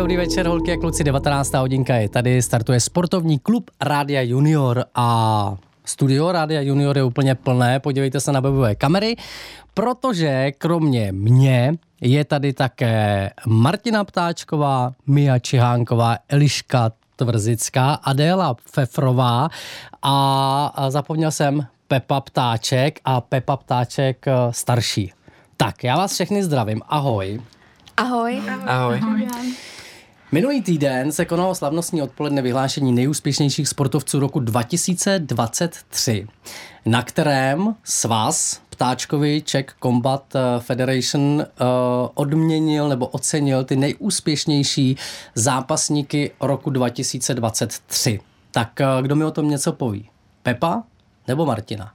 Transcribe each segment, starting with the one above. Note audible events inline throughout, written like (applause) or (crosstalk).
Dobrý večer, holky a kluci, 19. hodinka je tady, startuje sportovní klub Rádia Junior a studio Rádia Junior je úplně plné, podívejte se na webové kamery, protože kromě mě je tady také Martina Ptáčková, Mia Čihánková, Eliška Tvrzická, Adéla Fefrová a zapomněl jsem Pepa Ptáček a Pepa Ptáček eh, starší. Tak, já vás všechny zdravím. Ahoj. Ahoj. Ahoj. Ahoj. Minulý týden se konalo slavnostní odpoledne vyhlášení nejúspěšnějších sportovců roku 2023, na kterém svaz Ptáčkovi Czech Combat eh, Federation uh, odměnil nebo ocenil ty nejúspěšnější zápasníky roku 2023. Tak uh, kdo mi o tom něco poví? Pepa nebo Martina?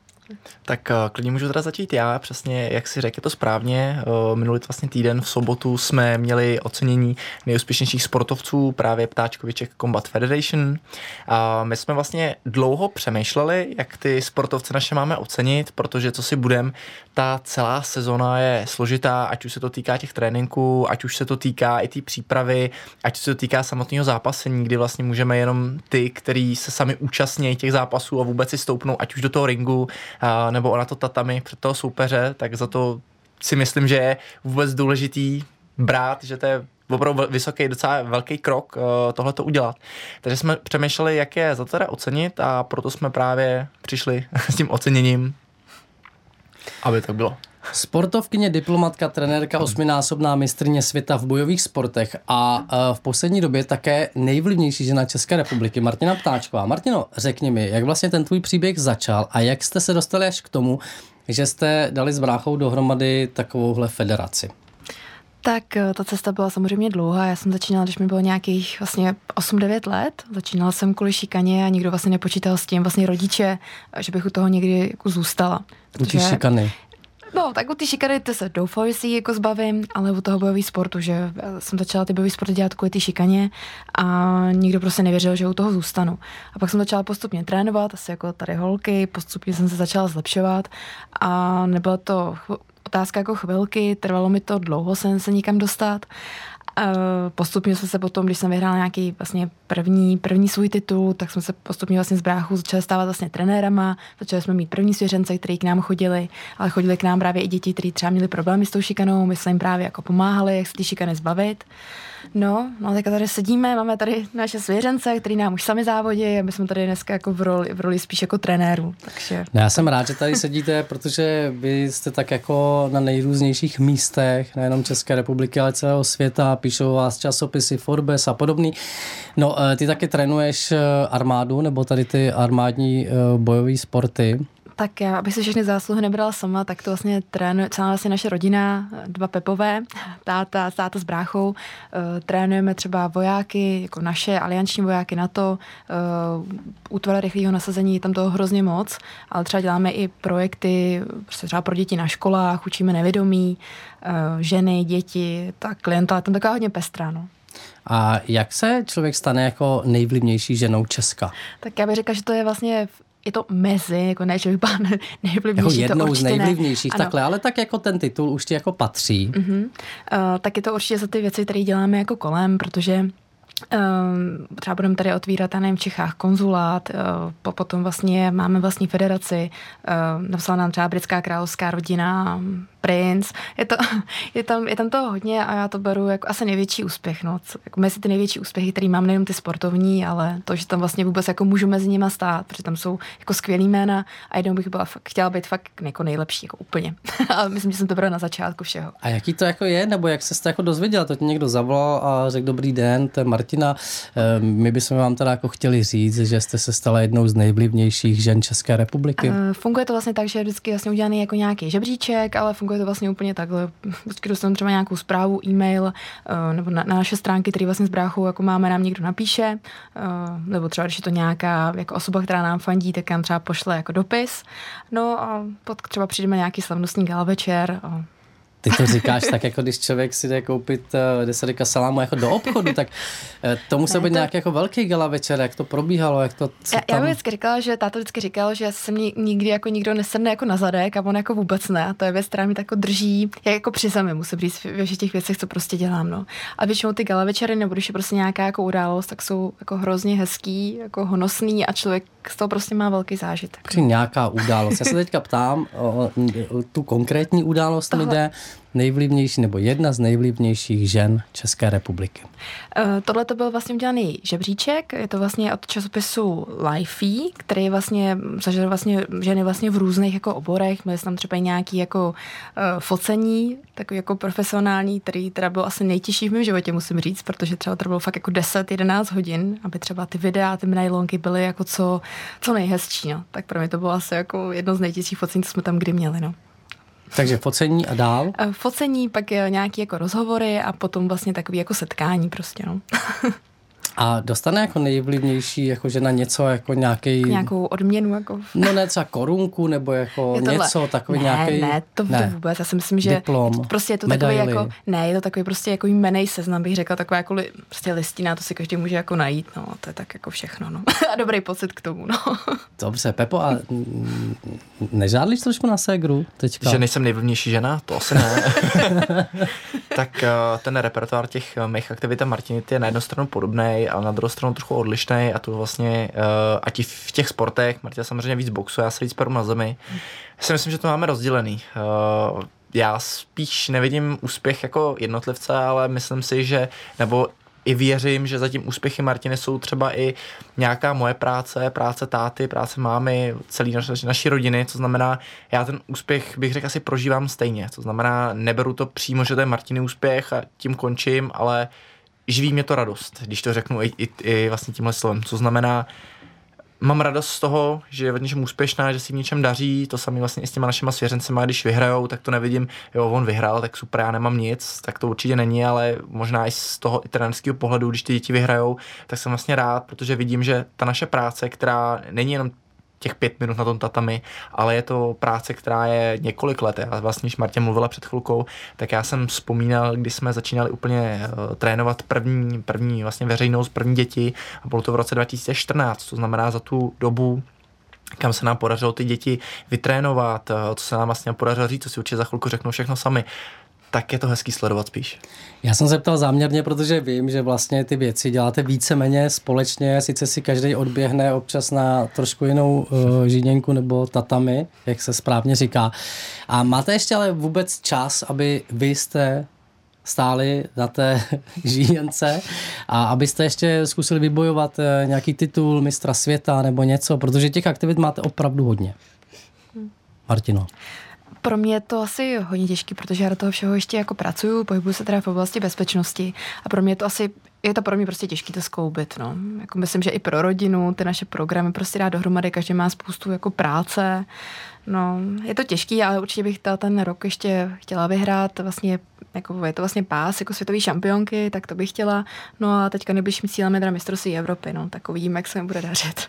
Tak uh, klidně můžu teda začít já, přesně jak si řekl, to správně. Uh, minulý vlastně týden v sobotu jsme měli ocenění nejúspěšnějších sportovců právě Ptáčkoviček Combat Federation. A my jsme vlastně dlouho přemýšleli, jak ty sportovce naše máme ocenit, protože co si budem, ta celá sezona je složitá, ať už se to týká těch tréninků, ať už se to týká i té přípravy, ať se to týká samotného zápasení, kdy vlastně můžeme jenom ty, kteří se sami účastní těch zápasů a vůbec si stoupnou, ať už do toho ringu, nebo na to tatami před toho soupeře, tak za to si myslím, že je vůbec důležitý brát, že to je opravdu vysoký, docela velký krok uh, tohle to udělat. Takže jsme přemýšleli, jak je za to teda ocenit a proto jsme právě přišli (laughs) s tím oceněním, aby to bylo. Sportovkyně, diplomatka, trenérka, osminásobná mistrně světa v bojových sportech a v poslední době také nejvlivnější žena České republiky, Martina Ptáčková. Martino, řekni mi, jak vlastně ten tvůj příběh začal a jak jste se dostali až k tomu, že jste dali s bráchou dohromady takovouhle federaci? Tak eh, ta cesta byla samozřejmě dlouhá. Já jsem začínala, když mi bylo nějakých vlastně 8-9 let. Začínala jsem kvůli šikaně a nikdo vlastně nepočítal s tím, vlastně rodiče, že bych u toho někdy jako zůstala. Té šikany. No, tak u ty šikany se doufám, že si jako zbavím, ale u toho bojový sportu, že já jsem začala ty bojový sporty dělat kvůli ty šikaně a nikdo prostě nevěřil, že u toho zůstanu. A pak jsem začala postupně trénovat, asi jako tady holky, postupně jsem se začala zlepšovat a nebyla to otázka jako chvilky, trvalo mi to dlouho jsem se nikam dostat Postupně jsme se potom, když jsem vyhrála nějaký vlastně první, první svůj titul, tak jsme se postupně vlastně z bráchu začali stávat vlastně trenérama, začali jsme mít první svěřence, kteří k nám chodili, ale chodili k nám právě i děti, kteří třeba měli problémy s tou šikanou, my jsme jim právě jako pomáhali, jak se ty šikany zbavit. No, no teďka tady sedíme, máme tady naše svěřence, který nám už sami závodí a my jsme tady dneska jako v roli, v roli spíš jako trenéru. Takže... No já jsem rád, že tady sedíte, protože vy jste tak jako na nejrůznějších místech, nejenom České republiky, ale celého světa, píšou vás časopisy Forbes a podobný. No, eh, ty taky trénuješ eh, armádu, nebo tady ty armádní eh, bojové sporty. Tak já, abych si všechny zásluhy nebrala sama, tak to vlastně trénuje celá vlastně naše rodina, dva Pepové, táta, táta s bráchou. Uh, trénujeme třeba vojáky, jako naše alianční vojáky NATO, uh, útvar rychlého nasazení, je tam toho hrozně moc, ale třeba děláme i projekty prostě třeba pro děti na školách, učíme nevědomí, uh, ženy, děti, tak klienta, tam taková hodně pestrá, no. A jak se člověk stane jako nejvlivnější ženou Česka? Tak já bych řekla, že to je vlastně je to mezi, jako ne, že bych byla nejvlivnější. Jako jednou to z nejvlivnějších, ne. takhle, ale tak jako ten titul už ti jako patří. Uh-huh. Uh, tak je to určitě za ty věci, které děláme jako kolem, protože Um, třeba budeme tady otvírat, já nevím, v Čechách konzulát, uh, potom vlastně máme vlastní federaci, uh, napsala nám třeba britská královská rodina, princ. Je, to, (laughs) je, tam, je tam toho hodně a já to beru jako asi největší úspěch. No. Jako mezi ty největší úspěchy, který mám nejenom ty sportovní, ale to, že tam vlastně vůbec jako můžu mezi nimi stát, protože tam jsou jako skvělý jména a jednou bych byla fakt, chtěla být fakt jako nejlepší, jako úplně. (laughs) ale myslím, že jsem to byla na začátku všeho. A jaký to jako je, nebo jak se to jako dozvěděla? To ti někdo zavolal a řekl dobrý den, to je Martina. Ehm, my bychom vám teda jako chtěli říct, že jste se stala jednou z nejvlivnějších žen České republiky. Uh, funguje to vlastně tak, že je vždycky vlastně udělaný jako nějaký žebříček, ale funguje to vlastně úplně takhle. Vždycky dostanu třeba nějakou zprávu, e-mail, eh, nebo na, na naše stránky, které vlastně s bráchou jako máme, nám někdo napíše, eh, nebo třeba když je to nějaká jako osoba, která nám fandí, tak nám třeba pošle jako dopis. No a pak třeba přijdeme nějaký slavnostní gala večer, Ty to říkáš tak, jako když člověk si jde koupit uh, desadika salámu jako do obchodu, tak uh, to musel být to... nějaký jako velký gala večer, jak to probíhalo, jak to já, tam... já bych vždycky říkala, že táto vždycky říkal, že se mě nikdy jako nikdo nesedne jako na zadek a on jako vůbec ne. A to je věc, která mi tak jako drží, jak jako při zemi, musím říct ve všech těch věcech, co prostě dělám. No. A většinou ty gala večery, nebo když je prostě nějaká jako událost, tak jsou jako hrozně hezký, jako honosný a člověk z toho prostě má velký zážitek. Při nějaká událost. Já se teďka ptám o, tu konkrétní událost Tohle... lidé, nejvlivnější nebo jedna z nejvlivnějších žen České republiky. Uh, Tohle to byl vlastně udělaný žebříček, je to vlastně od časopisu Lifey, který vlastně zažil vlastně ženy vlastně v různých jako oborech, měli tam třeba nějaký jako uh, focení, takový jako profesionální, který teda byl asi nejtěžší v mém životě, musím říct, protože třeba to bylo fakt jako 10-11 hodin, aby třeba ty videa, ty nailonky byly jako co, co nejhezčí, no. Tak pro mě to bylo asi jako jedno z nejtěžších focení, co jsme tam kdy měli, no. Takže focení a dál? Focení, pak nějaké jako rozhovory a potom vlastně takový jako setkání prostě, no. (laughs) A dostane jako nejvlivnější jako žena něco jako nějaký... Nějakou odměnu jako... No ne třeba korunku nebo jako něco takový ne, nějaký... Ne, to, ne, to vůbec. Já si myslím, že Diplom, prostě je to medaily. takový jako... Ne, je to takový prostě jako jmenej seznam, bych řekla, taková jako li, prostě listina, to si každý může jako najít, no. To je tak jako všechno, no. (laughs) a dobrý pocit k tomu, no. Dobře, Pepo, a nežádlíš trošku na ségru teďka? Že nejsem nejvlivnější žena? To asi ne. (laughs) tak eh, ten repertoár těch mých aktivit a Martinity je na jednu stranu podobný, ale na druhou stranu trochu odlišný a to vlastně, uh, ať i v těch sportech, Martina samozřejmě víc boxu, já se víc peru na zemi. Já si myslím, že to máme rozdělený. Uh, já spíš nevidím úspěch jako jednotlivce, ale myslím si, že, nebo i věřím, že za tím úspěchy Martiny jsou třeba i nějaká moje práce, práce táty, práce mámy, celý naš, naší rodiny, co znamená, já ten úspěch bych řekl asi prožívám stejně, to znamená, neberu to přímo, že to je Martiny úspěch a tím končím, ale živí mě to radost, když to řeknu i, i, i vlastně tímhle slovem, co znamená, mám radost z toho, že je v něčem úspěšná, že si v něčem daří, to sami vlastně i s těma našima svěřencema, když vyhrajou, tak to nevidím, jo, on vyhrál, tak super, já nemám nic, tak to určitě není, ale možná i z toho i pohledu, když ty děti vyhrajou, tak jsem vlastně rád, protože vidím, že ta naše práce, která není jenom těch pět minut na tom tatami, ale je to práce, která je několik let. Já vlastně, když Martě mluvila před chvilkou, tak já jsem vzpomínal, když jsme začínali úplně uh, trénovat první, první vlastně veřejnost, první děti a bylo to v roce 2014, to znamená za tu dobu kam se nám podařilo ty děti vytrénovat, eh, co se nám vlastně podařilo říct, co si určitě za chvilku řeknou všechno sami tak je to hezký sledovat spíš. Já jsem se ptal záměrně, protože vím, že vlastně ty věci děláte víceméně společně, sice si každý odběhne občas na trošku jinou uh, žíněnku nebo tatami, jak se správně říká. A máte ještě ale vůbec čas, aby vy jste stáli na té (laughs) žíněnce a abyste ještě zkusili vybojovat uh, nějaký titul mistra světa nebo něco, protože těch aktivit máte opravdu hodně. Martino. Pro mě je to asi hodně těžké, protože já do toho všeho ještě jako pracuju, pohybuju se teda v oblasti bezpečnosti a pro mě je to asi je to pro mě prostě těžké to skloubit. No. Jako myslím, že i pro rodinu ty naše programy prostě dá dohromady, každý má spoustu jako práce. No, je to těžký, ale určitě bych ta, ten rok ještě chtěla vyhrát. Vlastně, jako, je to vlastně pás jako světové šampionky, tak to bych chtěla. No a teďka nejbližším cílem je teda mistrovství Evropy, no, tak uvidíme, jak se mi bude dařit.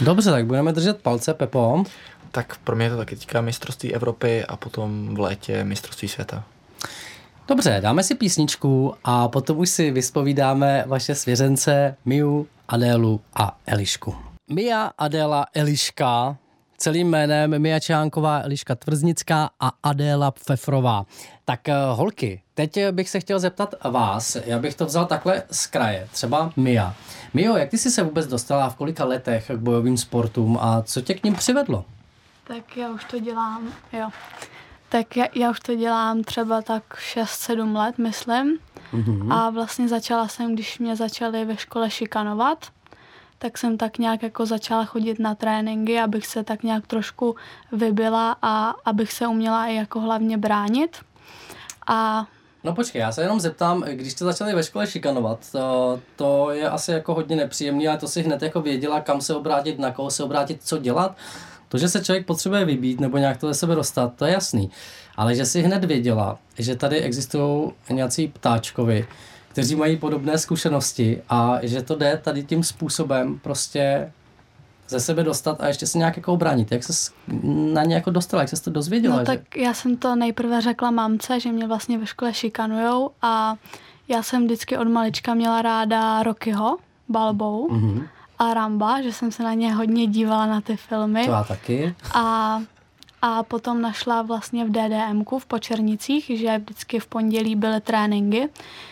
Dobře, tak budeme držet palce, Pepo. Tak pro mě je to taky teďka mistrovství Evropy a potom v létě mistrovství světa. Dobře, dáme si písničku a potom už si vyspovídáme vaše svěřence Miu, Adélu a Elišku. Mia, Adéla, Eliška, celým jménem Mia Čánková, Eliška Tvrznická a Adéla Pfefrová. Tak eh, holky, teď bych se chtěl zeptat vás, já bych to vzal takhle z kraje, třeba Mia. Mio, jak ty jsi se vůbec dostala v kolika letech k bojovým sportům a co tě k ním přivedlo? Tak já už to dělám, jo. Tak já, já už to dělám třeba tak 6-7 let, myslím. Mm-hmm. A vlastně začala jsem, když mě začali ve škole šikanovat, tak jsem tak nějak jako začala chodit na tréninky, abych se tak nějak trošku vybila a abych se uměla i jako hlavně bránit. A No počkej, já se jenom zeptám, když jste začali ve škole šikanovat, to, to je asi jako hodně nepříjemný, ale to si hned jako věděla, kam se obrátit, na koho se obrátit, co dělat. To, že se člověk potřebuje vybít nebo nějak to ze sebe dostat, to je jasný. Ale že si hned věděla, že tady existují nějací ptáčkovi, kteří mají podobné zkušenosti a že to jde tady tím způsobem prostě ze sebe dostat a ještě se nějak jako obránit. Jak se na ně jako dostala, jak se to dozvěděla? No tak já jsem to nejprve řekla mamce, že mě vlastně ve škole šikanujou a já jsem vždycky od malička měla ráda Rockyho, Balbou mm-hmm. A Ramba, že jsem se na ně hodně dívala na ty filmy. To já taky. A, a potom našla vlastně v DDMku v Počernicích, že vždycky v pondělí byly tréninky,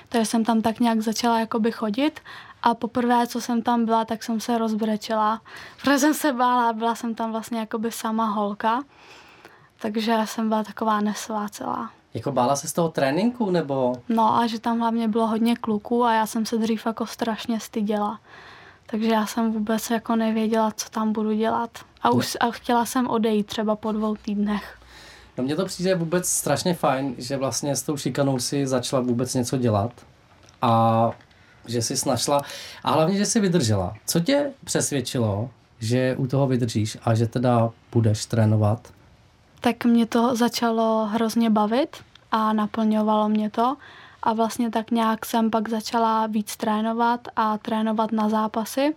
takže jsem tam tak nějak začala jakoby chodit a poprvé, co jsem tam byla, tak jsem se rozbrečela, protože jsem se bála, byla jsem tam vlastně jakoby sama holka, takže jsem byla taková nesvácelá. Jako bála se z toho tréninku, nebo? No a že tam hlavně bylo hodně kluků a já jsem se dřív jako strašně styděla. Takže já jsem vůbec jako nevěděla, co tam budu dělat. A už a chtěla jsem odejít třeba po dvou týdnech. No mně to přijde vůbec strašně fajn, že vlastně s tou šikanou si začala vůbec něco dělat. A že jsi snašla a hlavně, že jsi vydržela. Co tě přesvědčilo, že u toho vydržíš a že teda budeš trénovat? Tak mě to začalo hrozně bavit a naplňovalo mě to a vlastně tak nějak jsem pak začala víc trénovat a trénovat na zápasy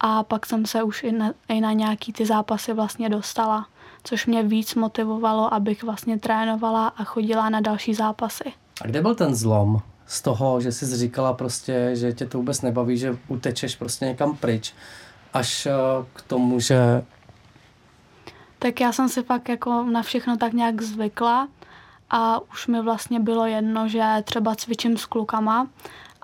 a pak jsem se už i na, i na nějaký ty zápasy vlastně dostala, což mě víc motivovalo, abych vlastně trénovala a chodila na další zápasy. A kde byl ten zlom? z toho, že jsi říkala prostě, že tě to vůbec nebaví, že utečeš prostě někam pryč, až eh, k tomu, že... Tak já jsem si pak jako na všechno tak nějak zvykla a už mi vlastně bylo jedno, že třeba cvičím s klukama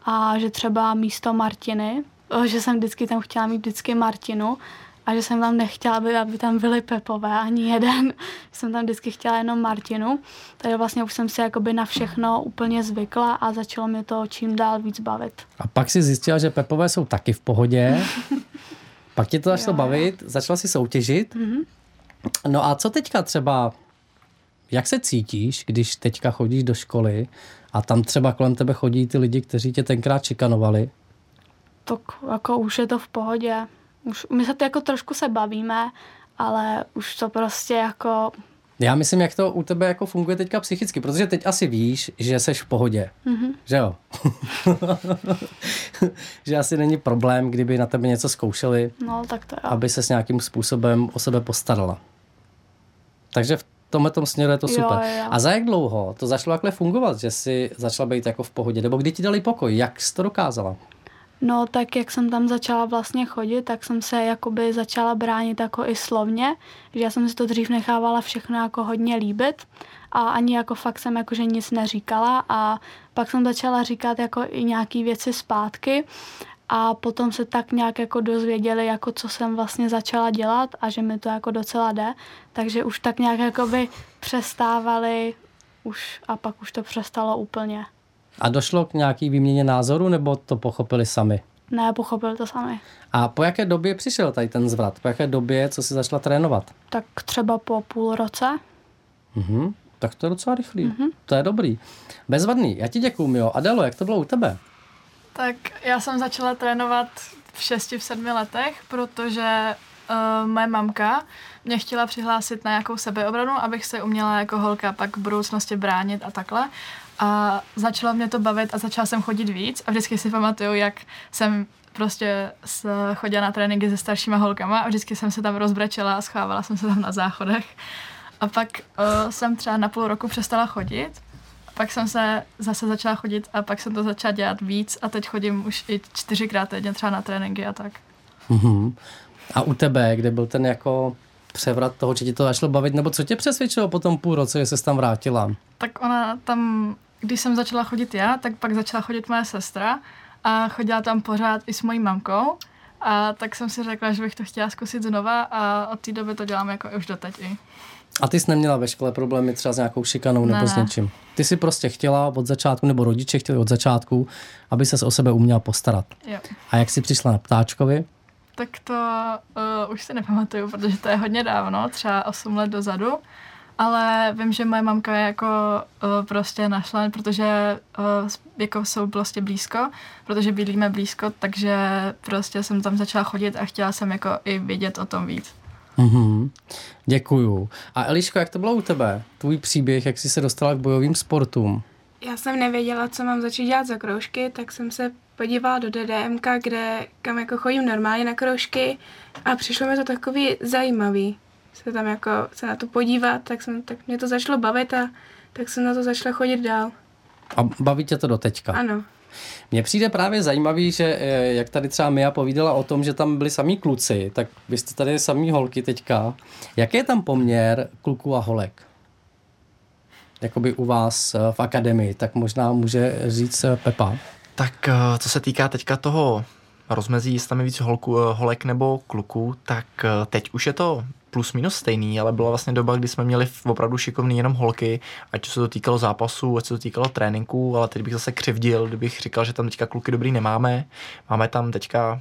a že třeba místo Martiny, eh, že jsem vždycky tam chtěla mít vždycky Martinu, a že jsem tam nechtěla, aby, aby tam byly Pepové ani jeden. (laughs) jsem tam vždycky chtěla jenom Martinu. Takže vlastně už jsem si jakoby na všechno úplně zvykla a začalo mi to čím dál víc bavit. A pak si zjistila, že Pepové jsou taky v pohodě. (laughs) pak ti to začalo jo. bavit, začala si soutěžit. Mm-hmm. No a co teďka třeba, jak se cítíš, když teďka chodíš do školy a tam třeba kolem tebe chodí ty lidi, kteří tě tenkrát čikanovali? Tak jako už je to v pohodě už my se to jako trošku se bavíme, ale už to prostě jako... Já myslím, jak to u tebe jako funguje teďka psychicky, protože teď asi víš, že jsi v pohodě, mm-hmm. že jo? (laughs) že asi není problém, kdyby na tebe něco zkoušeli, no, tak to jo. aby se s nějakým způsobem o sebe postarala. Takže v tomhle tom směru je to super. Jo, jo. A za jak dlouho to začalo takhle fungovat, že jsi začala být jako v pohodě? Nebo kdy ti dali pokoj? Jak jsi to dokázala? No tak jak jsem tam začala vlastně chodit, tak jsem se jakoby začala bránit jako i slovně, že já jsem si to dřív nechávala všechno jako hodně líbit a ani jako fakt jsem jakože nic neříkala a pak jsem začala říkat jako i nějaký věci zpátky a potom se tak nějak jako dozvěděli, jako co jsem vlastně začala dělat a že mi to jako docela jde, takže už tak nějak jakoby přestávali už a pak už to přestalo úplně. A došlo k nějaký výměně názoru, nebo to pochopili sami? Ne, pochopili to sami. A po jaké době přišel tady ten zvrat? Po jaké době, co jsi začala trénovat? Tak třeba po půl roce. Mhm, tak to je docela rychlý. Mhm. To je dobrý. Bezvadný, já ti děkuju, Mio. Adelo, jak to bylo u tebe? Tak já jsem začala trénovat v 6 v 7 letech, protože uh, moje mamka mě chtěla přihlásit na nějakou sebeobranu, abych se uměla jako holka pak v budoucnosti bránit a takhle. A začalo mě to bavit a začala jsem chodit víc a vždycky si pamatuju, jak jsem prostě chodila na tréninky se staršíma holkama a vždycky jsem se tam rozbrečela a schávala jsem se tam na záchodech. A pak uh, jsem třeba na půl roku přestala chodit, pak jsem se zase začala chodit a pak jsem to začala dělat víc a teď chodím už i čtyřikrát týdně třeba na tréninky a tak. Mm-hmm. A u tebe, kde byl ten jako převrat toho, že ti to začalo bavit, nebo co tě přesvědčilo po tom půl roce, že jsi tam vrátila? Tak ona tam když jsem začala chodit já, tak pak začala chodit moje sestra a chodila tam pořád i s mojí mamkou. A tak jsem si řekla, že bych to chtěla zkusit znova a od té doby to dělám jako už doteď i. A ty jsi neměla ve škole problémy třeba s nějakou šikanou ne, nebo s něčím? Ty si prostě chtěla od začátku, nebo rodiče chtěli od začátku, aby se o sebe uměla postarat. Jo. A jak jsi přišla na ptáčkovi? Tak to uh, už si nepamatuju, protože to je hodně dávno, třeba 8 let dozadu ale vím, že moje mamka je jako uh, prostě našla, protože uh, jako jsou prostě blízko, protože bydlíme blízko, takže prostě jsem tam začala chodit a chtěla jsem jako i vědět o tom víc. Mm-hmm. Děkuju. A Eliško, jak to bylo u tebe? Tvůj příběh, jak jsi se dostala k bojovým sportům? Já jsem nevěděla, co mám začít dělat za kroužky, tak jsem se podívala do DDMK, kde, kam jako chodím normálně na kroužky a přišlo mi to takový zajímavý se tam jako se na to podívat, tak, jsem, tak mě to začalo bavit a tak jsem na to začala chodit dál. A baví tě to do teďka? Ano. Mně přijde právě zajímavý, že eh, jak tady třeba Mia povídala o tom, že tam byli samý kluci, tak vy jste tady samý holky teďka. Jaký je tam poměr kluků a holek? Jakoby u vás eh, v akademii, tak možná může říct eh, Pepa. Tak co se týká teďka toho rozmezí, jestli tam je víc holku, holek nebo kluků, tak teď už je to plus minus stejný, ale byla vlastně doba, kdy jsme měli opravdu šikovný jenom holky, ať se to týkalo zápasů, ať se to týkalo tréninku, ale teď bych zase křivdil, kdybych říkal, že tam teďka kluky dobrý nemáme. Máme tam teďka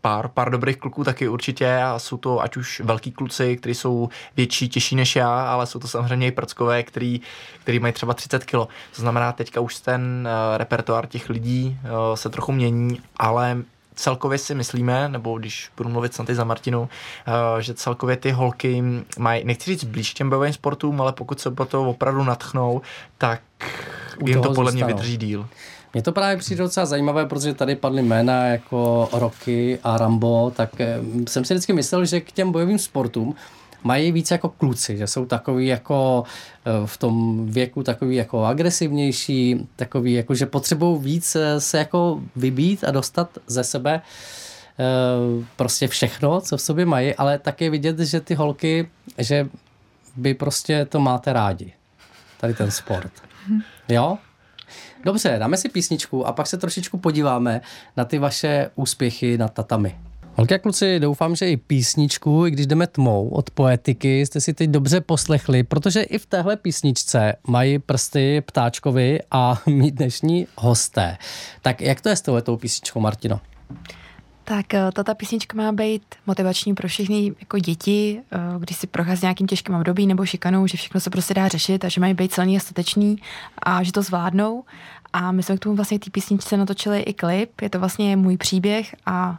pár, pár dobrých kluků taky určitě a jsou to ať už velký kluci, kteří jsou větší, těžší než já, ale jsou to samozřejmě i prckové, který, který mají třeba 30 kg. To znamená, teďka už ten uh, repertoár těch lidí uh, se trochu mění, ale celkově si myslíme, nebo když budu mluvit snad za Martinu, eh, že celkově ty holky mají, nechci říct blíž těm bojovým sportům, ale pokud se po to opravdu natchnou, tak jim to podle mě vydrží díl. Mně to právě přijde docela zajímavé, protože tady padly jména jako Rocky a Rambo, tak eh, jsem si vždycky myslel, že k těm bojovým sportům mají víc jako kluci, že jsou takový jako eh, v tom věku takový jako agresivnější, takový jako, že potřebují víc eh, se jako vybít a dostat ze sebe eh, prostě všechno, co v sobě mají, ale také vidět, že ty holky, že vy prostě to máte rádi. Tady ten sport. Jo? Dobře, dáme si písničku a pak se trošičku podíváme na ty vaše úspěchy na tatami. Holky a kluci, doufám, že i písničku, i když jdeme tmou od poetiky, jste si teď dobře poslechli, protože i v téhle písničce mají prsty ptáčkovi a (laughs) mý dnešní hosté. Tak jak to je s touhletou písničkou, Martino? Tak eh, tato písnička má být motivační pro všechny jako děti, eh, když si prochází nějakým těžkým období nebo šikanou, že všechno se prostě dá řešit a že mají být silní a stateční a že to zvládnou. A my jsme k tomu vlastně té písničce natočili i klip. Je to vlastně můj příběh a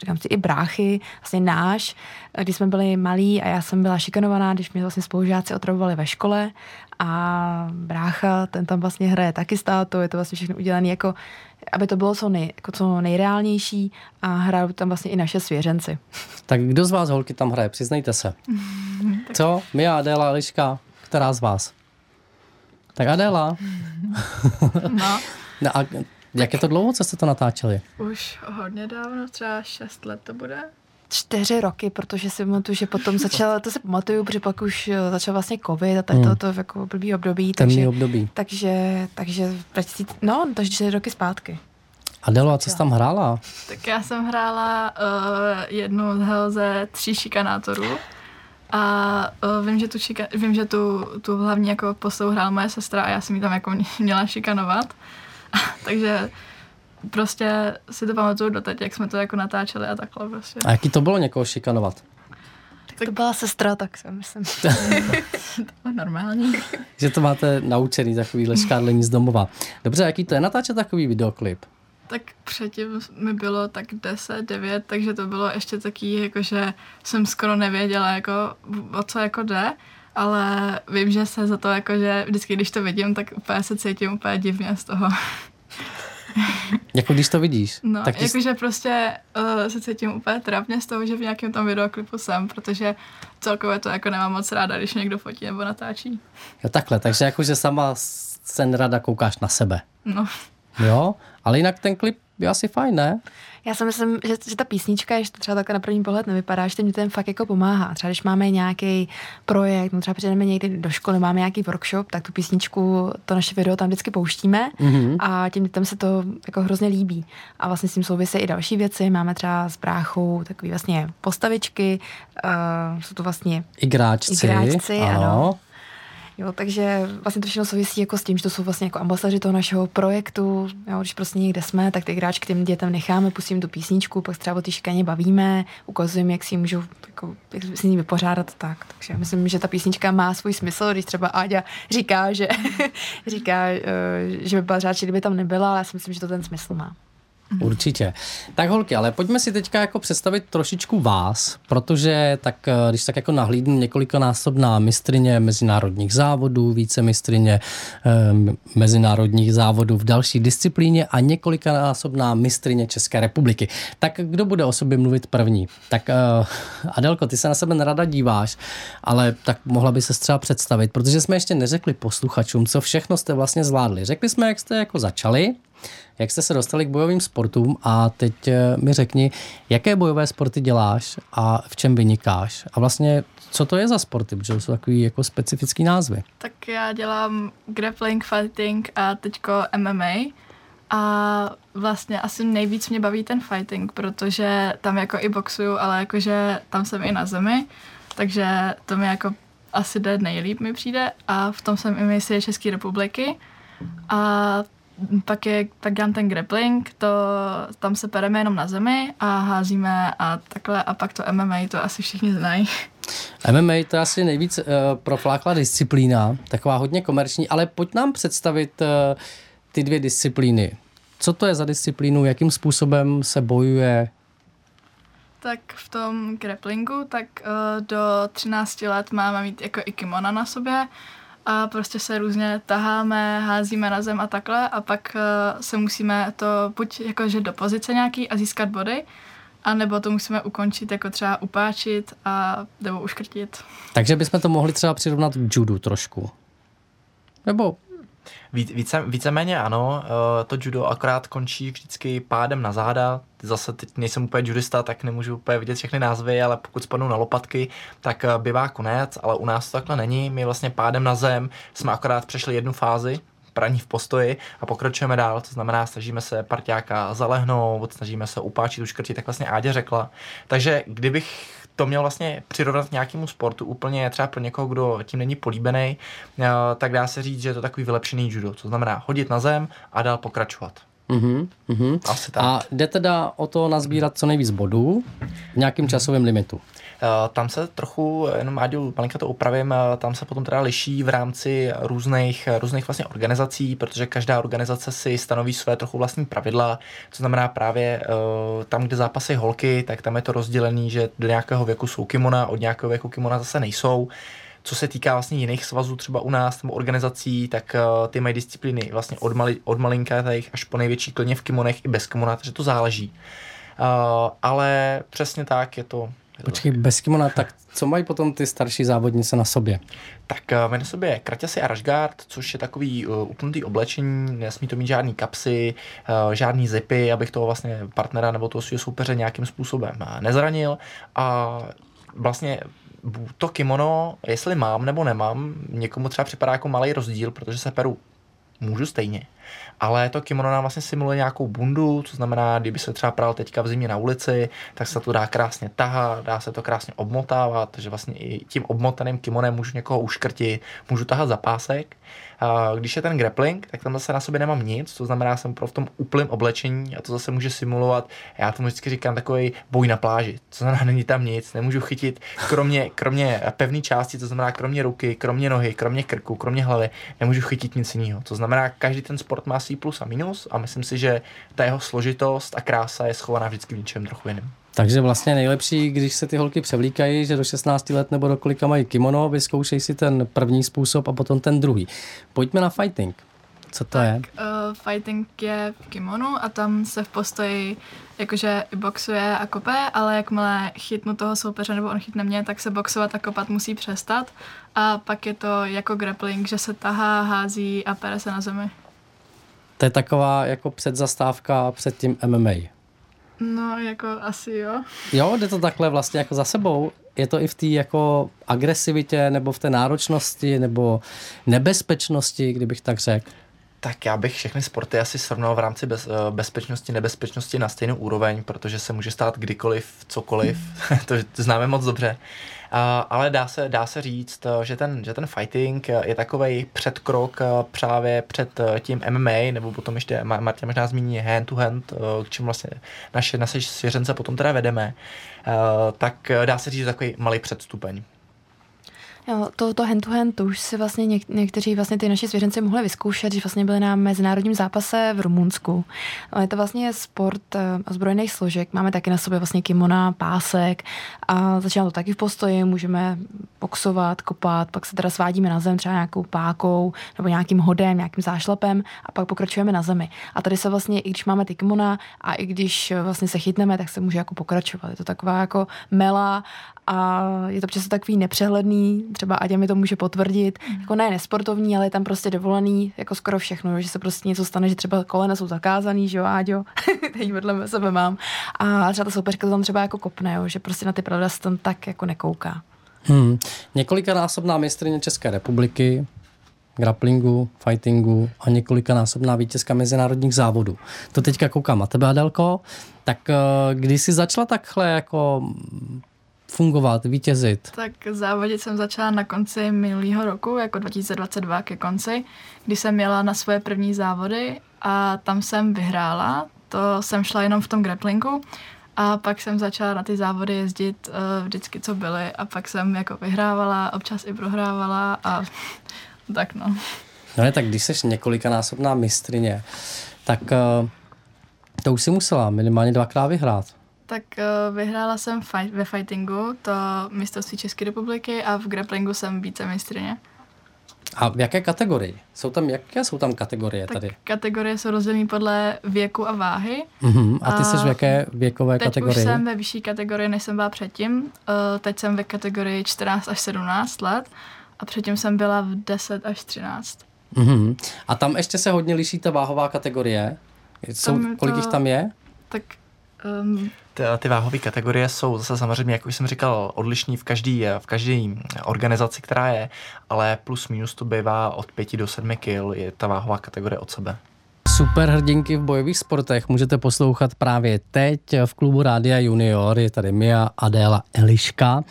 říkám si i bráchy, vlastně náš, když jsme byli malí a já jsem byla šikanovaná, když mě vlastně spolužáci otravovali ve škole a brácha, ten tam vlastně hraje taky státu, je to vlastně všechno udělané jako, aby to bylo co, nej, jako co nejreálnější a hrajou tam vlastně i naše svěřenci. (laughs) Tak kdo z vás holky tam hraje, přiznejte se. (laughs) Co? Mia, Adela, Liška, která z vás? Tak Adela. (laughs) No. no a jak je to dlouho, co jste to natáčeli? Už hodně dávno, třeba 6 let to bude. Čtyři roky, protože si pamatuju, že potom začal, to si pamatuju, protože pak už eh, začal vlastně covid a tak hmm. to, to jako blbý období. Temný takže, období. Takže, takže, no, takže čtyři roky zpátky. Adelo, a co jsi tam hrála? Tak já jsem hrála uh, jednu ze tří šikanátorů. A uh, vím, že, tu, šika, vím, že tu, tu hlavní jako postavu hrála moje sestra a já jsem ji tam jako (laughs) měla šikanovat. (laughs) Takže prostě si to pamatuju doteď, jak jsme to jako natáčeli a takhle prostě. A jaký to bylo někoho šikanovat? Tak to byla sestra, tak si myslím. (laughs) to bylo normální. že to máte naučený takový škádlení z domova. Dobře, jaký to je natáčet takový videoklip? Tak předtím mi bylo tak 10, 9, takže to bylo ještě taký, jakože jsem skoro nevěděla, jako, o co jako jde, ale vím, že se za to, jakože vždycky, když to vidím, tak úplně se cítím úplně divně z toho. (laughs) jako když to vidíš? No, tak jakože prostě uh, se cítím úplně trapně z toho, že v nějakém tom videoklipu jsem, protože celkově to jako nemám moc ráda, když někdo fotí nebo natáčí. Jo, takhle, takže jakože sama se rada koukáš na sebe. No. Jo, ale jinak ten klip je asi fajn, ne? Já si myslím, že, že ta písnička, to třeba takhle na první pohled nevypadá, že ten ten fakt jako pomáhá. Třeba když máme nějaký projekt, no třeba přijdeme někdy do školy, máme nějaký workshop, tak tu písničku, to naše video tam vždycky pouštíme mm-hmm. a těm dětem se to jako hrozně líbí. A vlastně s tím souvisí i další věci. Máme třeba s bráchou takový vlastně postavičky, uh, jsou to vlastně igráčci, igráčci ano. ano Jo, takže vlastně to všechno souvisí jako s tím, že to jsou vlastně jako ambasaři toho našeho projektu. Jo, když prostě někde jsme, tak ty hráčky těm dětem necháme, pustím tu písničku, pak třeba o té šikaně bavíme, ukazujeme, jak si můžou jako, jak s ní vypořádat tak. Takže myslím, že ta písnička má svůj smysl, když třeba Áďa říká, že, (laughs) říká, eh, že by byla řád, kdyby tam nebyla, ale já si myslím, že to ten smysl má. Určitě. Tak holky, ale pojďme si teďka jako představit trošičku vás, protože tak, eh, když tak jako nahlídnu několikanásobná mistrině mezinárodních závodů, více mistrině eh, mezinárodních závodů v další disciplíně a několikanásobná mistrině České republiky. Tak kdo bude o sobě mluvit první? Tak eh, Adelko, ty se na sebe nerada díváš, ale tak mohla by se třeba představit, protože jsme ještě neřekli posluchačům, co všechno jste vlastně zvládli. Řekli jsme, jak jste jako začali, jak jste se dostali k bojovým sportům? A teď eh, mi řekni, jaké bojové sporty děláš a v čem vynikáš? A vlastně co to je za sporty, protože to jsou takový jako specifický názvy. Tak já dělám grappling, fighting a teďko MMA a. Vlastně asi nejvíc mě baví ten fighting, protože tam jako i boxuju, ale jakože tam jsem i na zemi, takže to mi jako asi jde nejlíp mi přijde. A v tom jsem i mistr České republiky. A pak, je, pak dělám ten grappling, to, tam se pereme jenom na zemi a házíme a takhle a pak to MMA, to asi všichni znají. MMA to je asi nejvíc uh, proflákla disciplína, taková hodně komerční, ale pojď nám představit uh, ty dvě disciplíny. Co to je za disciplínu, jakým způsobem se bojuje? Tak v tom grapplingu, tak uh, do 13 let máme mít jako i kimona na sobě, a prostě se různě taháme, házíme na zem a takhle a pak uh, se musíme to buď jakože do pozice nějaký a získat body, a nebo to musíme ukončit jako třeba upáčit a nebo uškrtit. Takže bychom to mohli třeba přirovnat k judu trošku. Nebo více, víceméně ano, eh, to judo akorát končí vždycky pádem na záda. Zase teď nejsem úplně judista, tak nemůžu úplně vidět všechny názvy, ale pokud spadnou na lopatky, tak eh, bývá konec, ale u nás to takhle není. My vlastně pádem na zem jsme akorát přešli jednu fázi, praní v postoji a pokračujeme dál, to znamená, snažíme se parťáka zalehnout, snažíme se upáčit, uškrtit, tak vlastně Ádě řekla. Takže kdybych to měl vlastně přirovnat k nějakému sportu úplně třeba pro někoho, kdo tím není políbený, eh, tak dá se říct, že je to takový vylepšený judo, to znamená hodit na zem a dál pokračovat. Uh-huh, uh-huh. Asi tak. A jde teda o to nazbírat co nejvíc bodů v nějakým časovém limitu. Eh, tam se trochu, jenom Áďu, malinka to upravím, eh, tam se potom teda liší v rámci různých, různých vlastně organizací, protože každá organizace si stanoví své trochu vlastní pravidla, co znamená právě eh, tam, kde zápasy holky, tak tam je to rozdělený, že do nějakého věku jsou kimona, od nějakého věku kimona zase nejsou. Co se týká vlastně jiných svazů, třeba u nás nebo organizací, tak uh, ty mají disciplíny vlastně od, mali, od malinka až po největší klidně v kimonech i bez kimona, takže to záleží. Uh, ale přesně tak je to, Počkej, bez kimona, tak co mají potom ty starší závodnice na sobě? Tak uh, na sobě kraťasy a rašgard, což je takový uh, upnutý oblečení, nesmí to mít žádný kapsy, uh, žádný zipy, abych toho vlastně partnera nebo toho svého soupeře nějakým způsobem nezranil a vlastně to kimono, jestli mám nebo nemám, někomu třeba připadá jako malý rozdíl, protože se peru můžu stejně. Ale to kimono nám vlastně simuluje nějakou bundu, co znamená, kdyby se třeba pral teďka v zimě na ulici, tak se to dá krásně tahat, dá se to krásně obmotávat, takže vlastně i tím obmotaným kimonem můžu někoho uškrtit, můžu tahat za pásek když je ten grappling, tak tam zase na sobě nemám nic, to znamená, jsem pro v tom úplném oblečení a to zase může simulovat, já tomu vždycky říkám takový boj na pláži, to znamená, není tam nic, nemůžu chytit, kromě, kromě pevné části, to znamená, kromě ruky, kromě nohy, kromě krku, kromě hlavy, nemůžu chytit nic jiného. To znamená, každý ten sport má svý plus a minus a myslím si, že ta jeho složitost a krása je schovaná vždycky v něčem trochu jiném. Takže vlastně nejlepší, když se ty holky převlíkají, že do 16 let nebo do kolika mají kimono, vyzkoušej si ten první způsob a potom ten druhý. Pojďme na fighting. Co to tak, je? Uh, fighting je v kimonu a tam se v postoji jakože boxuje a kope, ale jakmile chytnu toho soupeře nebo on chytne mě, tak se boxovat a kopat musí přestat. A pak je to jako grappling, že se tahá, hází a pere se na zemi. To je taková jako předzastávka před tím MMA. No, jako asi jo. Jo, jde to takhle vlastně jako za sebou. Je to i v té jako agresivitě, nebo v té náročnosti, nebo nebezpečnosti, kdybych tak řekl. Tak já bych všechny sporty asi srovnal v rámci bez, eh, bezpečnosti, nebezpečnosti na stejnou úroveň, protože se může stát kdykoliv, cokoliv, (laughs) to, to známe moc dobře. Uh, ale dá se, dá se říct, eh, že ten, že ten fighting je takový předkrok eh, právě před tím MMA, nebo potom ještě Martin možná zmíní hand to hand, k čemu vlastně naše, naše svěřence potom teda vedeme, uh, tak dá se říct, že takový malý předstupeň. Jo, to, to hand to hand, to už si vlastně něk, někteří vlastně ty naši svěřenci mohli vyzkoušet, když vlastně byli na mezinárodním zápase v Rumunsku. Je to vlastně sport uh, ozbrojených složek. Máme taky na sobě vlastně kimona, pásek a začíná to taky v postoji. Můžeme boxovat, kopat, pak se teda svádíme na zem třeba nějakou pákou nebo nějakým hodem, nějakým zášlapem a pak pokračujeme na zemi. A tady se vlastně, i když máme ty kimona a i když vlastně se chytneme, tak se může jako pokračovat. Je to taková jako mela a je to přesně takový nepřehledný, třeba Adě mi to může potvrdit, mm. jako ne nesportovní, ale je tam prostě dovolený jako skoro všechno, že se prostě něco stane, že třeba kolena jsou zakázaný, že jo, Áďo, (laughs) teď vedle sebe mám. A třeba ta soupeřka to tam třeba jako kopne, jo, že prostě na ty pravda se tam tak jako nekouká. Hmm. Několikanásobná mistrně České republiky, grapplingu, fightingu a několikanásobná vítězka mezinárodních závodů. To teďka koukám na tebe, Adelko. Tak eh, když jsi začala takhle jako fungovat, vítězit? Tak závodit jsem začala na konci minulého roku, jako 2022 ke konci, kdy jsem měla na svoje první závody a tam jsem vyhrála. To jsem šla jenom v tom grapplingu a pak jsem začala na ty závody jezdit uh, vždycky, co byly a pak jsem jako vyhrávala, občas i prohrávala a (laughs) tak no. No ne, tak když jsi několikanásobná mistrině, tak uh, to už si musela minimálně dvakrát vyhrát. Tak uh, vyhrála jsem fight, ve fightingu, to mistrovství České republiky a v grapplingu jsem vícemistrně. A v jaké kategorii? Jsou tam, jaké jsou tam kategorie tak tady? kategorie jsou rozdělené podle věku a váhy. Uh-huh. A ty jsi v jaké věkové teď kategorii? Teď už jsem ve vyšší kategorii, než jsem byla předtím. Uh, teď jsem ve kategorii 14 až 17 let a předtím jsem byla v 10 až 13. Uh-huh. A tam ještě se hodně liší ta váhová kategorie? Jsou, kolik to, jich tam je? Tak um, ty, váhové kategorie jsou zase samozřejmě, jak už jsem říkal, odlišní v každé v každý organizaci, která je, ale plus minus to bývá od 5 do 7 kg je ta váhová kategorie od sebe. Super hrdinky v bojových sportech můžete poslouchat právě teď v klubu Rádia Junior. Je tady Mia, Adéla, Eliška.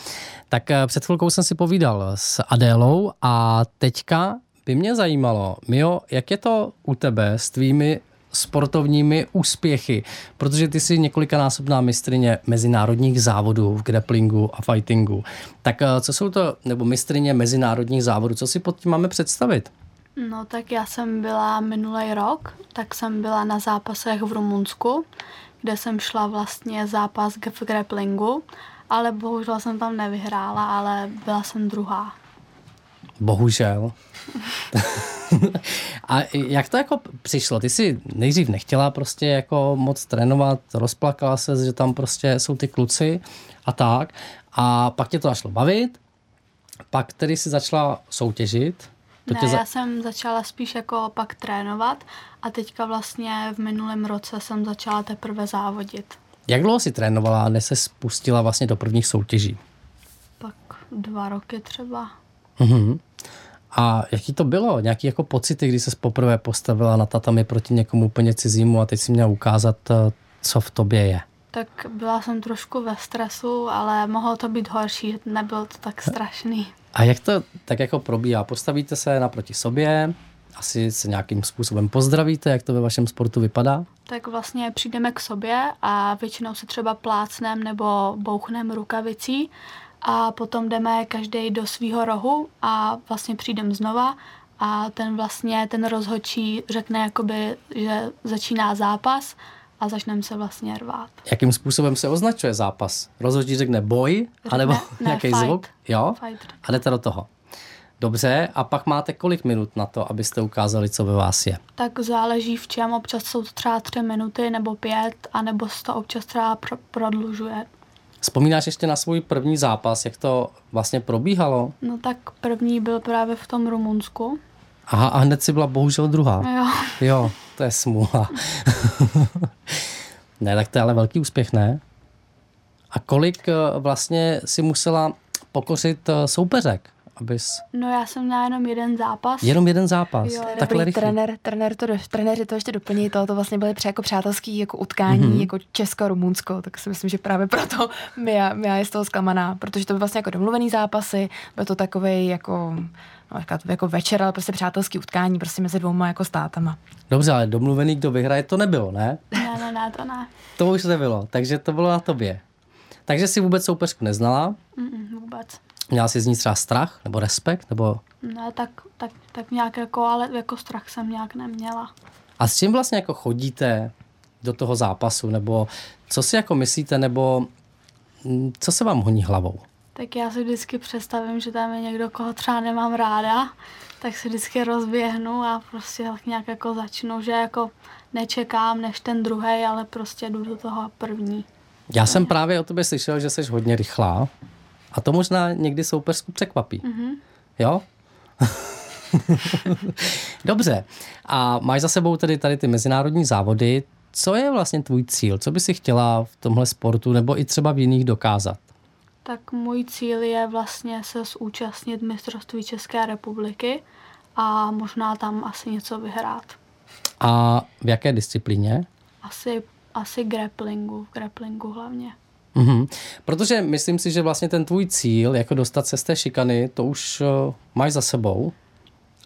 Tak eh, před chvilkou jsem si povídal s Adélou a teďka by mě zajímalo, Mio, jak je to u tebe s tvými sportovními úspěchy, protože ty jsi několikanásobná mistrině mezinárodních závodů v grapplingu a fightingu. Tak eh, co jsou to, nebo mistrině mezinárodních závodů, co si pod tím máme představit? No tak já jsem byla minulý rok, tak jsem byla na zápasech v Rumunsku, kde jsem šla vlastně zápas v grapplingu, ale bohužel jsem tam nevyhrála, ale byla jsem druhá. Bohužel. a jak to jako přišlo? Ty jsi nejdřív nechtěla prostě jako moc trénovat, rozplakala se, že tam prostě jsou ty kluci a tak. A pak tě to začalo bavit, pak tedy si začala soutěžit. To ne, za... já jsem začala spíš jako pak trénovat a teďka vlastně v minulém roce jsem začala teprve závodit. Jak dlouho jsi trénovala, než se spustila vlastně do prvních soutěží? Tak dva roky třeba. Uh-huh. A jaký to bylo? Nějaký jako pocity, kdy se poprvé postavila na tatami proti někomu úplně cizímu a teď si měla ukázat, eh, co v tobě je? Tak byla jsem trošku ve stresu, ale mohlo to být horší, nebylo to tak strašný. A jak to tak jako probíhá? Postavíte se naproti sobě, asi se nějakým způsobem pozdravíte, jak to ve vašem sportu vypadá? Tak vlastně přijdeme k sobě a většinou se třeba plácnem nebo bouchnem rukavicí a potom jdeme každý do svého rohu a vlastně přijdem znova a ten vlastně, ten rozhodčí řekne jakoby, že začíná zápas a začneme se vlastně rvát. Jakým způsobem se označuje zápas? Rozhodčí řekne boj, anebo ne, ne, (laughs) nějaký fight. zvuk? Jo? Fight. A jdete do toho. Dobře, a pak máte kolik minut na to, abyste ukázali, co ve vás je? Tak záleží v čem, občas jsou to třeba tři minuty nebo pět, anebo se to občas třeba pro- prodlužuje. Vzpomínáš ještě na svůj první zápas, jak to vlastně probíhalo? No tak první byl právě v tom Rumunsku. Aha, a hned si byla bohužel druhá. Jo. (laughs) Jo, to je smůla. (laughs) ne, tak to je ale velký úspěch, ne? A kolik eh, vlastně si musela pokořit eh, soupeřek? Abys... No já jsem měla jenom jeden zápas. Jenom jeden zápas? Jo. Takhle trenér, trenér to, trenéři to ještě doplní, to, to vlastně byly jako přátelský jako utkání, mm-hmm. jako Česko-Rumunsko, tak si myslím, že právě proto (laughs) Mia, Mia je z toho zklamaná, protože to byly vlastně jako domluvený zápasy, byl to takový jako no, jako večer, ale prostě přátelský utkání prostě mezi dvouma jako státama. Dobře, ale domluvený, kdo vyhraje, to nebylo, ne? Ne, ne, ne, to ne. (laughs) To už nebylo, takže to bylo na tobě. Takže si vůbec soupeřku neznala? Mm, vůbec. Měla jsi z ní třeba strach nebo respekt? Nebo... Ne, tak, tak, tak nějak jako, ale jako strach jsem nějak neměla. A s čím vlastně jako chodíte do toho zápasu? Nebo co si jako myslíte? Nebo mm, co se vám honí hlavou? Tak já si vždycky představím, že tam je někdo, koho třeba nemám ráda, tak si vždycky rozběhnu a prostě tak nějak jako začnu, že jako nečekám než ten druhý, ale prostě jdu do toho první. Já jsem právě o tobě slyšel, že jsi hodně rychlá a to možná někdy soupeřsku překvapí. Mm-hmm. Jo? (laughs) Dobře. A máš za sebou tedy tady ty mezinárodní závody. Co je vlastně tvůj cíl? Co by si chtěla v tomhle sportu nebo i třeba v jiných dokázat? Tak můj cíl je vlastně se zúčastnit mistrovství České republiky a možná tam asi něco vyhrát. A v jaké disciplíně? Asi, asi grapplingu, v grapplingu hlavně. Mhm. Protože myslím si, že vlastně ten tvůj cíl, jako dostat se z té šikany, to už uh, máš za sebou.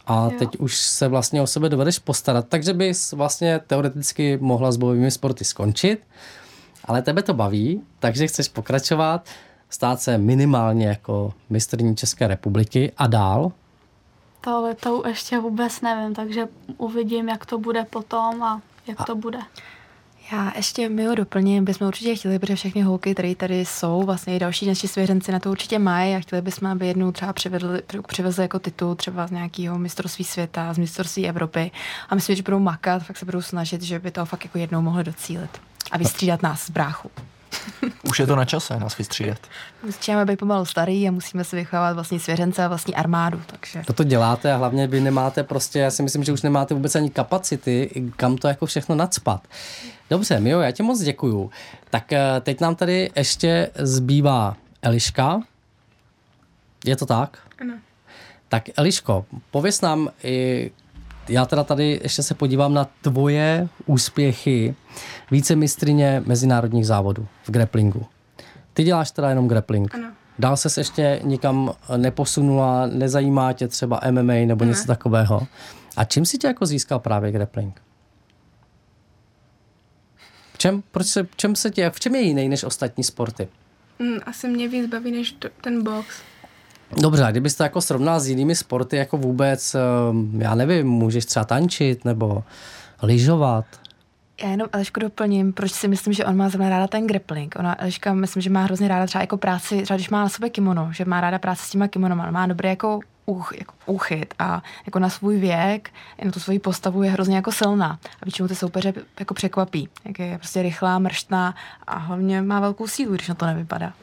A jo. teď už se vlastně o sebe dovedeš postarat, takže bys vlastně teoreticky mohla s bojovými sporty skončit, ale tebe to baví, takže chceš pokračovat, stát se minimálně jako mistrní České republiky a dál. To, to ještě vůbec nevím, takže uvidím, jak to bude potom a jak a, to bude. Já ještě mi ho doplním, bychom určitě chtěli, protože všechny holky, které tady jsou, vlastně i další naši svěřenci na to určitě mají a chtěli bychom, aby jednou třeba přivedli, přivezli jako titul třeba z nějakého mistrovství světa, z mistrovství Evropy a myslím, že budou makat, fakt se budou snažit, že by to fakt jako jednou mohli docílit a vystřídat nás z bráchu. (laughs) Už je to na čase nás vystřídat. Musíme být pomalu starý a musíme si vychovávat vlastní svěřence a vlastní armádu. Takže... To to děláte a hlavně vy nemáte prostě, já si myslím, že už nemáte vůbec ani kapacity, kam to jako všechno nadspat. Dobře, Mio, já ti moc děkuju. Tak eh, teď nám tady ještě zbývá Eliška. Je to tak? Ano. Tak Eliško, pověs nám, já teda tady ještě se podívám na tvoje úspěchy více mistrině mezinárodních závodů v grapplingu. Ty děláš teda jenom grappling. Ano. Dál ses ještě nikam neposunula, nezajímá tě třeba MMA nebo ne. něco takového. A čím si tě jako získal právě grappling? V čem, proč se, v čem se tě, v čem je jiný než ostatní sporty? Mm, asi mě víc baví než ten box. Dobře, a kdybyste jako srovnal s jinými sporty, jako vůbec, ehm, já nevím, můžeš třeba tančit nebo lyžovat? Já jenom Elišku doplním, proč si myslím, že on má zrovna ráda ten grappling. Ona, Eliška, myslím, že má hrozně ráda třeba jako práci, třeba když má na sobě kimono, že má ráda práci s těma kimonama. Má dobrý jako uch, jako úchyt a jako na svůj věk, na tu svoji postavu je hrozně jako silná. A většinou ty soupeře jako překvapí, jak je prostě rychlá, mrštná a hlavně má velkou sílu, když na to nevypadá.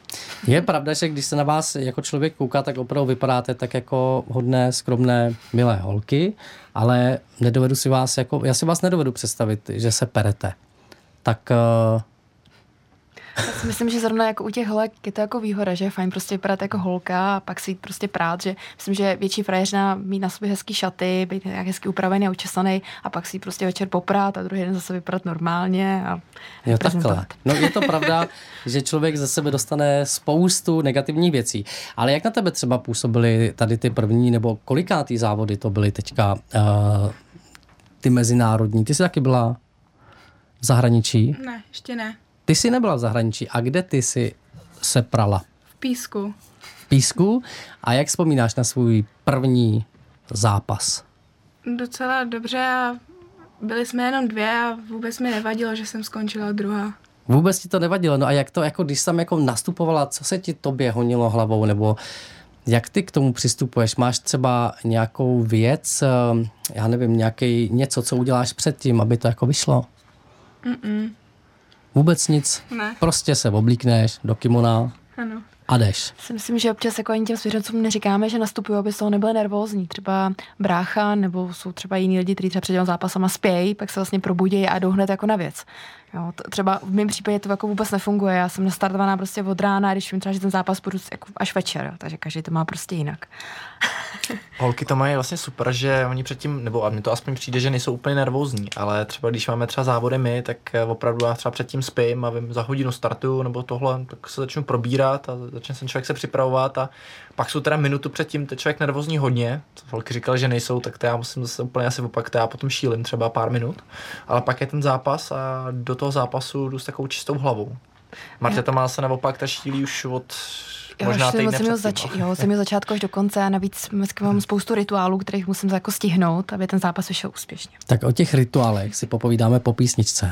Je pravda, že když se na vás jako člověk kouká, tak opravdu vypadáte tak jako hodné, skromné, milé holky, ale nedovedu si vás jako, já si vás nedovedu představit, že se perete. Tak uh, já si myslím, že zrovna jako u těch holek je to jako výhoda, že je fajn prostě vypadat jako holka a pak si jít prostě prát, že myslím, že větší frajeřina mít na sobě hezký šaty, být nějak hezky upravený a učesaný a pak si prostě večer poprát a druhý den zase vypadat normálně a Jo, takhle. No je to pravda, (laughs) že člověk ze sebe dostane spoustu negativních věcí. Ale jak na tebe třeba působily tady ty první nebo kolikátý závody to byly teďka uh, ty mezinárodní? Ty jsi taky byla v zahraničí? Ne, ještě ne. Ty jsi nebyla v zahraničí. A kde ty jsi se prala? V Písku. V Písku? A jak vzpomínáš na svůj první zápas? Docela dobře a byli jsme jenom dvě a vůbec mi nevadilo, že jsem skončila druhá. Vůbec ti to nevadilo? No a jak to, jako když jsem jako nastupovala, co se ti tobě honilo hlavou, nebo jak ty k tomu přistupuješ? Máš třeba nějakou věc, eh, já nevím, nějaký něco, co uděláš předtím, aby to jako vyšlo? Mm-mm. Vůbec nic. Ne. Prostě se oblíkneš do kimona Ano. a jdeš. Si myslím, že občas jako ani těm svěřencům neříkáme, že nastupují, aby z toho nebyli nervózní. Třeba brácha nebo jsou třeba jiní lidi, kteří třeba před těm zápasama spějí, pak se vlastně probudí a jdou hned jako na věc. Jo, to, třeba v mém případě to jako vůbec nefunguje. Já jsem nastartovaná prostě od rána, když vím třeba, že ten zápas budu jako až večer, jo, takže každý to má prostě jinak. Holky to mají vlastně super, že oni předtím, nebo a mi to aspoň přijde, že nejsou úplně nervózní, ale třeba když máme třeba závody my, tak eh, opravdu já třeba předtím spím a vím, za hodinu startuju nebo tohle, tak se začnu probírat a začne se člověk se připravovat a pak jsou teda minutu předtím, to člověk nervózní hodně, co holky říkali, že nejsou, tak to já musím zase úplně asi opak, to já potom šílim třeba pár minut, ale pak je ten zápas a do toho zápasu jdu s takovou čistou hlavou. Marta to má se naopak, ta šílí už od Jo, možná jsem, jsem měl zač- jo, jsem měl začátku až do konce a navíc mám spoustu rituálů, kterých musím jako stihnout, aby ten zápas vyšel úspěšně. Tak o těch rituálech si popovídáme po písničce.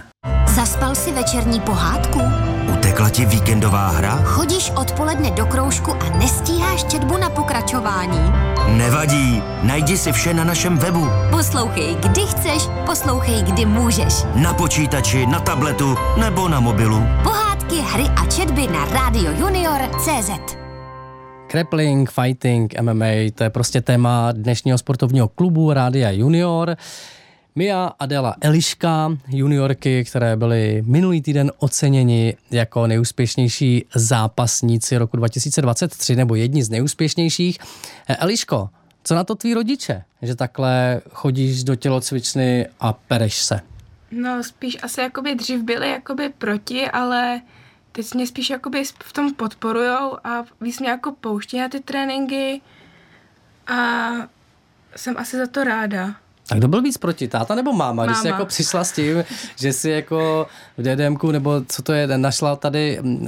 Zaspal si večerní pohádku? Utekla ti víkendová hra? Chodíš odpoledne do kroužku a nestíháš četbu na pokračování? Nevadí, najdi si vše na našem webu. Poslouchej, kdy chceš, poslouchej, kdy můžeš. Na počítači, na tabletu nebo na mobilu. Pohádky, hry a četby na Radio Junior CZ. Grappling, fighting, MMA, to je prostě téma dnešního sportovního klubu Rádia Junior. Mia Adela Eliška, juniorky, které byly minulý týden oceněni jako nejúspěšnější zápasníci roku 2023, nebo jedni z nejúspěšnějších. Eh, Eliško, co na to tví rodiče, že takhle chodíš do tělocvičny a pereš se? No, spíš asi jakoby dřív byli jakoby proti, ale teď mě spíš jakoby v tom podporujou a víc mě jako pouští na ty tréninky a jsem asi za to ráda. A kdo byl víc proti, táta nebo máma? Když jsi Máma. jako přišla s tím, že si jako v DDMku, nebo co to je, našla tady mm,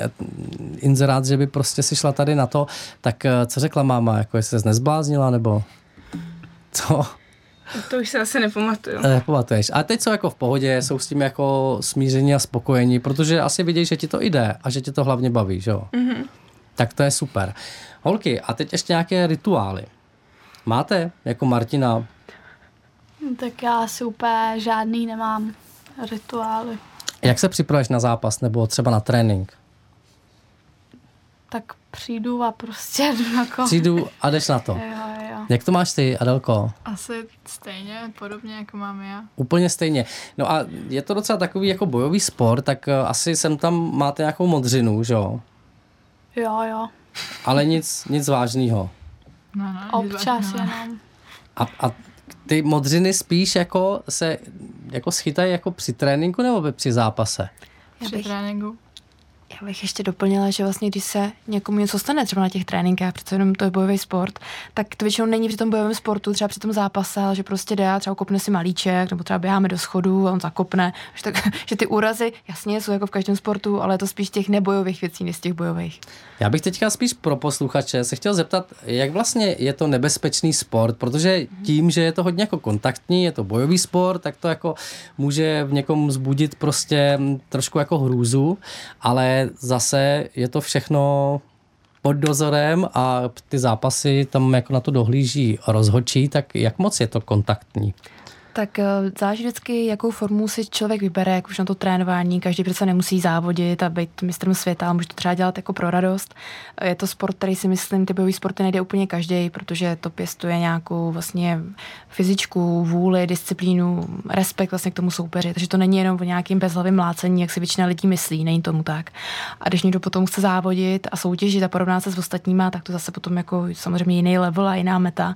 inzerát, že by prostě si šla tady na to, tak eh, co řekla máma? Jako jestli se nezbláznila, nebo co? (laughs) To už se asi nepamatuju. Eh, Pamatuješ. A teď jsou jako v pohodě, jsou s tím jako smíření a spokojení, protože asi vidějí, že ti to jde a že tě to hlavně baví, že jo? Mm-hmm. Tak to je super. Holky, a teď ještě nějaké rituály. Máte, jako Martina, Tak já asi úplně žádný nemám rituály. jak se připravuješ na zápas nebo třeba na trénink? Tak přijdu a prostě (laughs) jdu jako... Přijdu a jdeš na to. Jo, jo. Jak to máš ty, Adelko? Asi stejně, podobně jako mám já. Úplně stejně. No a je to docela takový jako bojový sport, tak eh, asi sem tam máte nějakou modřinu, že jo? Jo, jo. Ale nic, nic vážného. No, no, Občas jenom. A, a ty modřiny spíš jako se jako schytají jako při tréninku nebo při zápase? Já Při bych, tréninku. Já bych ještě doplnila, že vlastně, když se někomu něco stane třeba na těch tréninkách, přece jenom to je bojový sport, tak to většinou není při tom bojovém sportu, třeba při tom zápase, ale že prostě jde a třeba kopne si malíček, nebo třeba běháme do schodu a on zakopne. Že, tak, (laughs) že ty úrazy, jasně, jsou jako v každém sportu, ale je to spíš těch nebojových věcí, než těch bojových. Já bych teďka spíš pro posluchače se chtěl zeptat, jak vlastně je to nebezpečný sport, protože tím, že je to hodně jako kontaktní, je to bojový sport, tak to jako může v někom zbudit prostě trošku jako hrůzu, ale zase je to všechno pod dozorem a ty zápasy tam jako na to dohlíží rozhodčí, tak jak moc je to kontaktní? Tak eh, záleží vždycky, jakou formu si člověk vybere, jak už na to trénování. Každý přece nemusí závodit a být mistrem světa, ale může to třeba dělat jako pro radost. Eh, Je to sport, který si myslím, ty bojový sporty nejde úplně každý, protože to pěstuje nějakou vlastně fyzičku, vůli, disciplínu, respekt vlastně k tomu soupeři. Takže to není jenom o nějakým bezhlavým mlácení, jak si většina lidí myslí, není tomu tak. A když někdo potom chce závodit a soutěžit a porovnat se s ostatníma, tak to zase potom jako samozřejmě jiný level a jiná meta.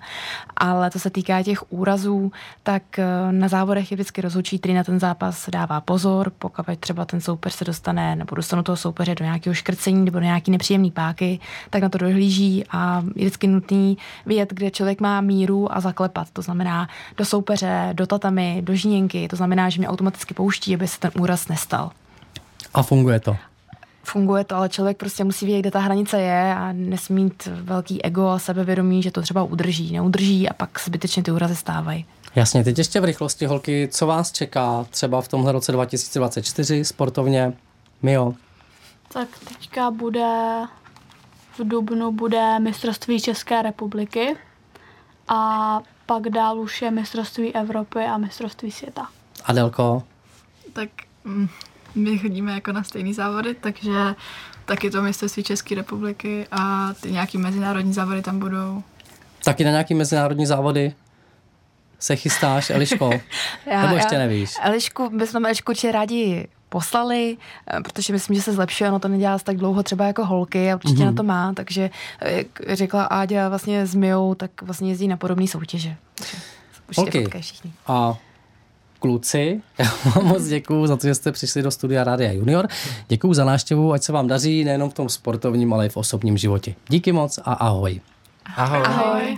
Ale to se týká těch úrazů, tak eh, na závodech je vždycky rozhodčí, který na ten zápas dává pozor, pokud třeba ten soupeř se dostane nebo dostanou toho soupeře do nějakého škrcení nebo do nějaký nepříjemný páky, tak na to dohlíží a je vždycky nutný vědět, kde člověk má míru a zaklepat. To znamená do soupeře, do tatamy, do žíněnky. To znamená, že mě automaticky pouští, aby se ten úraz nestal. A funguje to. Funguje to, ale člověk prostě musí vědět, kde ta hranice je a nesmí mít velký ego a sebevědomí, že to třeba udrží, neudrží a pak zbytečně ty úrazy stávají. Jasně, teď ještě v rychlosti, holky, co vás čeká třeba v tomhle roce 2024 sportovně? Mio, Tak teďka bude v Dubnu bude mistrovství České republiky a pak dál už je mistrovství Evropy a mistrovství světa. Adelko, Tak mm, my chodíme jako na stejný závody, takže taky to mistrovství České republiky a ty nějaký mezinárodní závody tam budou. taky na nějaký mezinárodní závody se chystáš, Eliško? (laughs) Já, Nebo ještě já, nevíš? Elišku, my jsme Elišku určitě rádi poslali, eh, protože myslím, že se zlepšuje, ono to nedělá tak dlouho třeba jako holky a určitě Mhm. mm-hmm. na to má, takže eh, jak řekla Áďa vlastně s Mijou, tak vlastně jezdí na podobné soutěže. Holky. A kluci, já (laughs) vám moc děkuju za to, že jste přišli do studia Rádia Junior. Děkuju za návštěvu, ať se vám daří nejenom v tom sportovním, ale i v osobním životě. Díky moc a ahoj. Ahoj. Ahoj.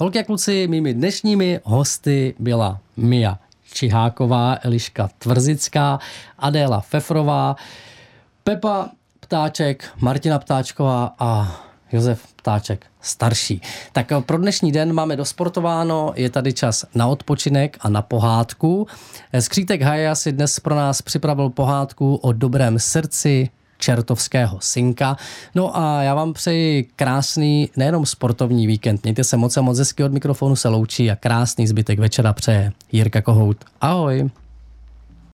Holky a kluci, mými dnešními hosty byla Mia Čiháková, Eliška Tvrzická, Adéla Fefrová, Pepa Ptáček, Martina Ptáčková a Josef Ptáček, starší. Tak pro dnešní den máme dosportováno, je tady čas na odpočinek a na pohádku. Skřítek Haja si dnes pro nás připravil pohádku o dobrém srdci, čertovského synka. No a já vám přeji krásný, nejenom sportovní víkend, mějte se moc a moc hezky od mikrofonu se loučí a krásný zbytek večera přeje Jirka Kohout. Ahoj!